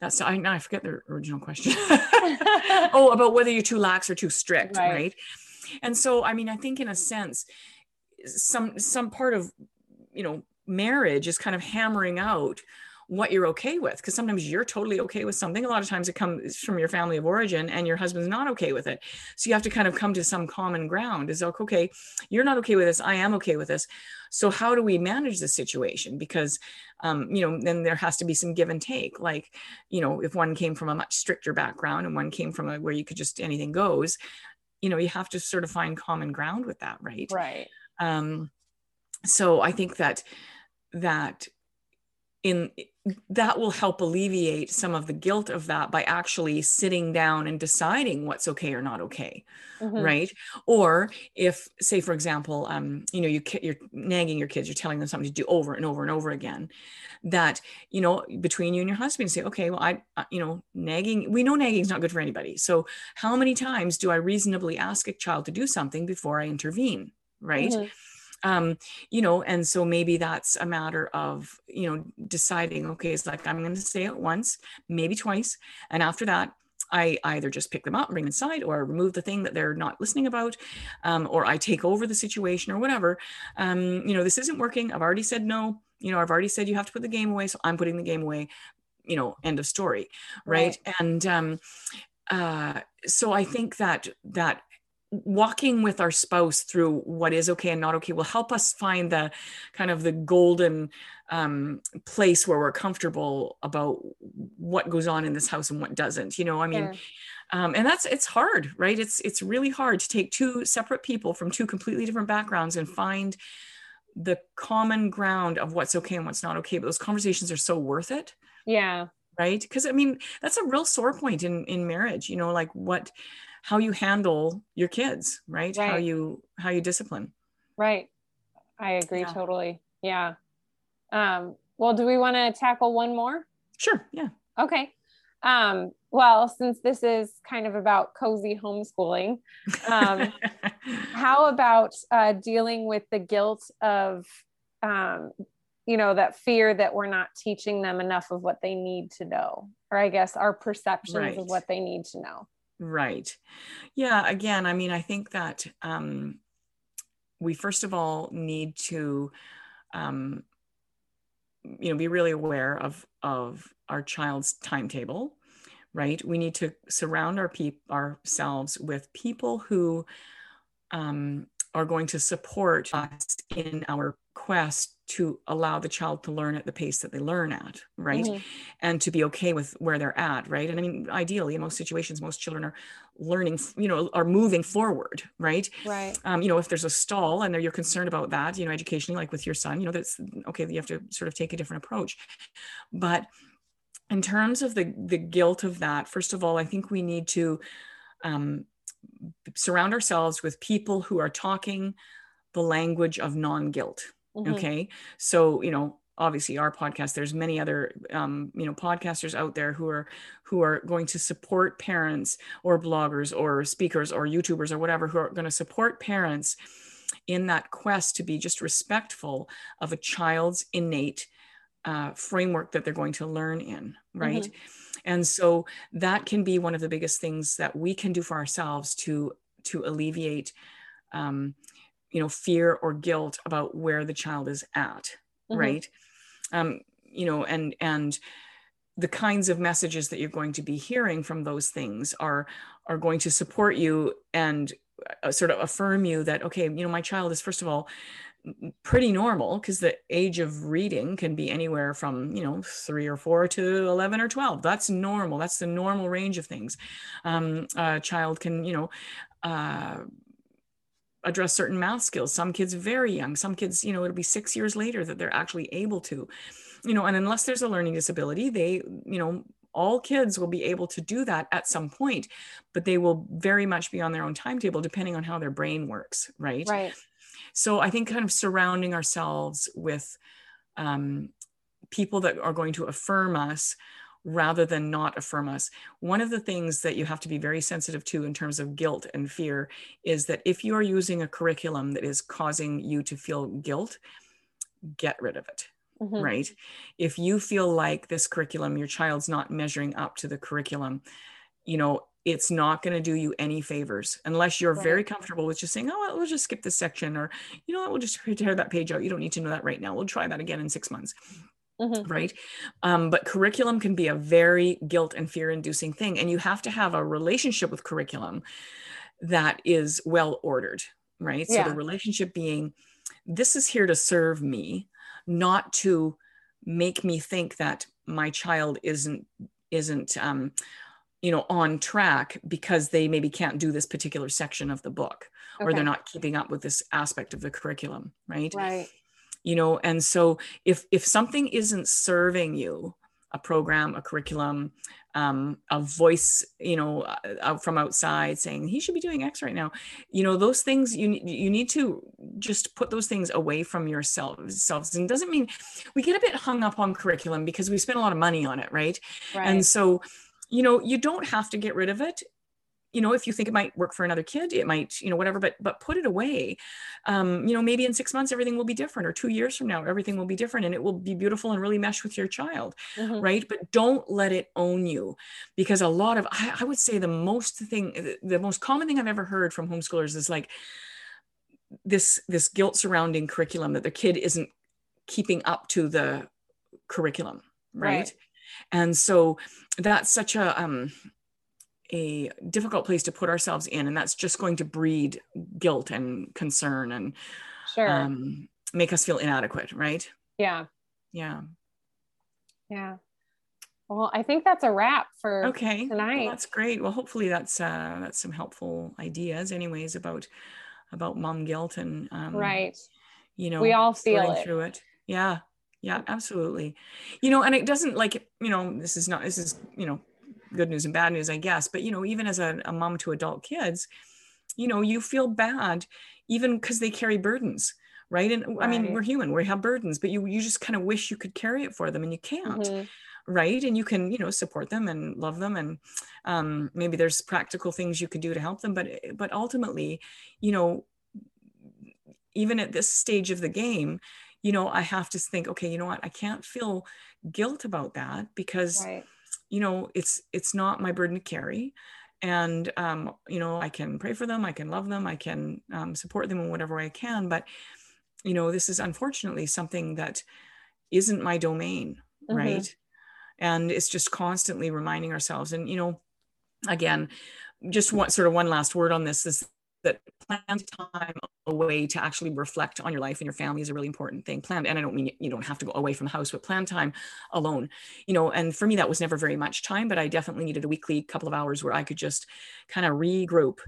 that's I I forget the original question. (laughs) (laughs) oh, about whether you're too lax or too strict, Right. right. And so I mean, I think in a sense, some some part of you know marriage is kind of hammering out what you're okay with because sometimes you're totally okay with something a lot of times it comes from your family of origin and your husband's not okay with it so you have to kind of come to some common ground is like okay you're not okay with this i am okay with this so how do we manage the situation because um, you know then there has to be some give and take like you know if one came from a much stricter background and one came from a where you could just anything goes you know you have to sort of find common ground with that right right. um, so i think that that in that will help alleviate some of the guilt of that by actually sitting down and deciding what's okay or not okay Mhm. right or if say for example um you know you you're nagging your kids you're telling them something to do over and over and over again that you know between you and your husband say okay well i you know nagging we know nagging is not good for anybody so how many times do i reasonably ask a child to do something before i intervene right Mhm. Um you know and so maybe that's a matter of you know deciding okay it's like i'm going to say it once maybe twice and after that i either just pick them up and bring them inside or remove the thing that they're not listening about um, or i take over the situation or whatever. Um you know this isn't working. I've already said no. You know i've already said you have to put the game away so i'm putting the game away. You know end of story right, and um uh so i think that that walking with our spouse through what is okay and not okay will help us find the kind of the golden um, place where we're comfortable about what goes on in this house and what doesn't you know i mean um, and that's it's hard right? It's it's really hard to take two separate people from two completely different backgrounds and find the common ground of what's okay and what's not okay but those conversations are so worth it. Yeah. right? Because i mean that's a real sore point in in marriage you know like what how you handle your kids right, how you how you discipline Right. I agree Yeah. totally. Yeah. Um, well, do we want to tackle one more? sure yeah Okay. Um, well, since this is kind of about cozy homeschooling, um, (laughs) how about uh, dealing with the guilt of, um, you know, that fear that we're not teaching them enough of what they need to know, or I guess our perceptions Right. of what they need to know. Right. Yeah. Again, I mean, I think that um, we first of all need to, um, you know, be really aware of of our child's timetable. Right. We need to surround our peop ourselves with people who um, are going to support us in our quest to allow the child to learn at the pace that they learn at. Right Mhm. and to be okay with where they're at right and i mean ideally in most situations most children are learning you know are moving forward right Right. um, you know if there's a stall and you're concerned about that you know educationally like with your son you know that's okay you have to sort of take a different approach but in terms of the the guilt of that first of all i think we need to um, surround ourselves with people who are talking the language of non-guilt Mhm. okay so you know obviously our podcast there's many other um, you know podcasters out there who are who are going to support parents or bloggers or speakers or youtubers or whatever who are going to support parents in that quest to be just respectful of a child's innate uh, framework that they're going to learn in right and so that can be one of the biggest things that we can do for ourselves to to alleviate um, you know fear or guilt about where the child is at Mhm. right? Um, you know and and the kinds of messages that you're going to be hearing from those things are are going to support you and uh, sort of affirm you that okay you know my child is first of all pretty normal because the age of reading can be anywhere from you know three or four to 11 or 12 that's normal. That's the normal range of things. Um, a child can you know uh, address certain math skills. Some kids very young some kids you know it'll be six years later that they're actually able to you know and unless there's a learning disability they you know all kids will be able to do that at some point but they will very much be on their own timetable depending on how their brain works right? Right. So I think kind of surrounding ourselves with um, people that are going to affirm us rather than not affirm us. One of the things that you have to be very sensitive to in terms of guilt and fear is that if you are using a curriculum that is causing you to feel guilt, get rid of it. Mm-hmm. Right. If you feel like this curriculum, your child's not measuring up to the curriculum, you know, it's not going to do you any favors unless you're right. very comfortable with just saying, oh, well, we'll just skip this section or, you know we'll just (laughs) tear that page out. You don't need to know that right now. We'll try that again in six months. Mm-hmm. Right. Um, but curriculum can be a very guilt and fear inducing thing. And you have to have a relationship with curriculum that is well ordered. Right. Yeah. So the relationship being, this is here to serve me, not to make me think that my child isn't isn't um, you know on track because they maybe can't do this particular section of the book okay. or they're not keeping up with this aspect of the curriculum right right you know and so if if something isn't serving you a program a curriculum um, a voice you know uh, out from outside saying he should be doing x right now you know those things you you need to just put those things away from yourselves. And doesn't mean we get a bit hung up on curriculum because we spend a lot of money on it right, right. and so you know you don't have to get rid of it you know if you think it might work for another kid it might you know whatever but but put it away um, you know maybe in six months everything will be different or two years from now everything will be different and it will be beautiful and really mesh with your child mm-hmm. right but don't let it own you because a lot of I, I would say the most thing the most common thing i've ever heard from homeschoolers is like this this guilt surrounding curriculum that the kid isn't keeping up to the curriculum right, right. and so that's such a um, a difficult place to put ourselves in, and that's just going to breed guilt and concern and sure. um, make us feel inadequate, right? Yeah. Yeah. Yeah. Well, I think that's a wrap for okay tonight. Well, that's great. Well, hopefully that's uh, that's some helpful ideas, anyways, about about mom guilt and um, right. You know, we all feel it. through it. Yeah, yeah absolutely you know and it doesn't like you know this is not this is you know good news and bad news i guess but you know even as a, a mom to adult kids you know you feel bad even because they carry burdens right and right. i mean we're human we have burdens but you you just kind of wish you could carry it for them and you can't mm-hmm. right and you can you know support them and love them and um, maybe there's practical things you could do to help them but but ultimately you know even at this stage of the game you know, I have to think, okay, you know what, I can't feel guilt about that because, right. You know, it's it's not my burden to carry. And um, you know, I can pray for them, I can love them, I can um, support them in whatever way I can. But you know, this is unfortunately something that isn't my domain, mm-hmm. right? And it's just constantly reminding ourselves. And you know, again, just one sort of one last word on this is that planned time away to actually reflect on your life and your family is a really important thing. Planned, and I don't mean you don't have to go away from the house, but planned time alone, you know. And for me, that was never very much time, but I definitely needed a weekly couple of hours where I could just kind of regroup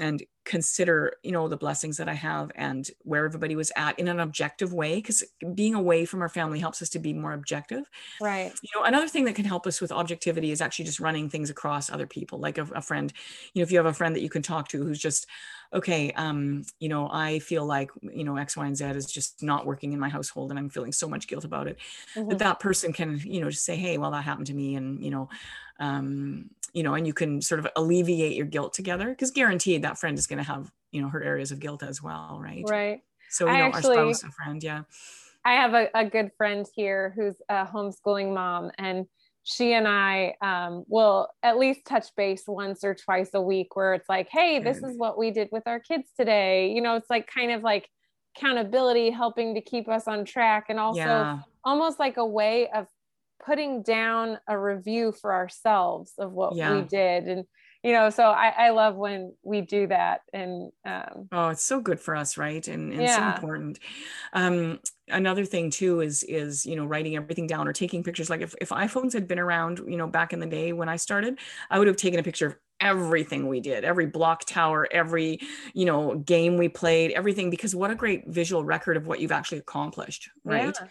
and consider you know the blessings that i have and where everybody was at in an objective way because being away from our family helps us to be more objective right you know another thing that can help us with objectivity is actually just running things across other people like a, a friend you know if you have a friend that you can talk to who's just okay um you know i feel like you know x y and z is just not working in my household and i'm feeling so much guilt about it mm-hmm. that that person can you know just say hey well that happened to me and you know um you know, and you can sort of alleviate your guilt together because guaranteed that friend is going to have, you know, her areas of guilt as well, right? Right. So, you I know, actually, our spouse, a friend, yeah. I have a, a good friend here who's a homeschooling mom, and she and I um, will at least touch base once or twice a week where it's like, hey, this is what we did with our kids today. You know, it's like kind of like accountability, helping to keep us on track, and also yeah. almost like a way of putting down a review for ourselves of what Yeah. we did and you know so I, I love when we do that and um Oh, it's so good for us, right? And, and Yeah. so important. Um, another thing too is is you know writing everything down or taking pictures. Like if if iPhones had been around, you know, back in the day when I started, I would have taken a picture of everything we did, every block tower, every you know game we played, everything. Because what a great visual record of what you've actually accomplished, right? yeah,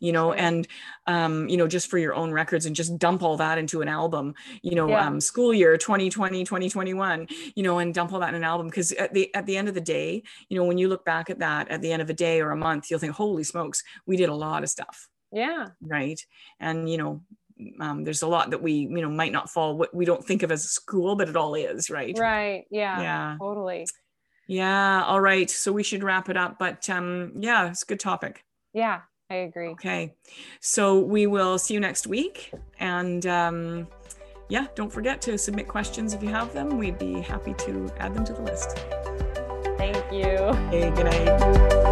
you know and um you know just for your own records and just dump all that into an album you know Yeah. um school year 2020 2021 you know and dump all that in an album. Because at the at the end of the day you know when you look back at that at the end of a day or a month you'll think holy smokes we did a lot of stuff. Yeah. Right? And you know um, there's a lot that we you know might not fall what we don't think of as school but it all is right? Right. Yeah. Yeah. Totally. Yeah. All right. So we should wrap it up but um yeah it's a good topic. Yeah i agree Okay. So we will see you next week. And um, yeah, don't forget to submit questions if you have them. We'd be happy to add them to the list. thank you Okay, good night.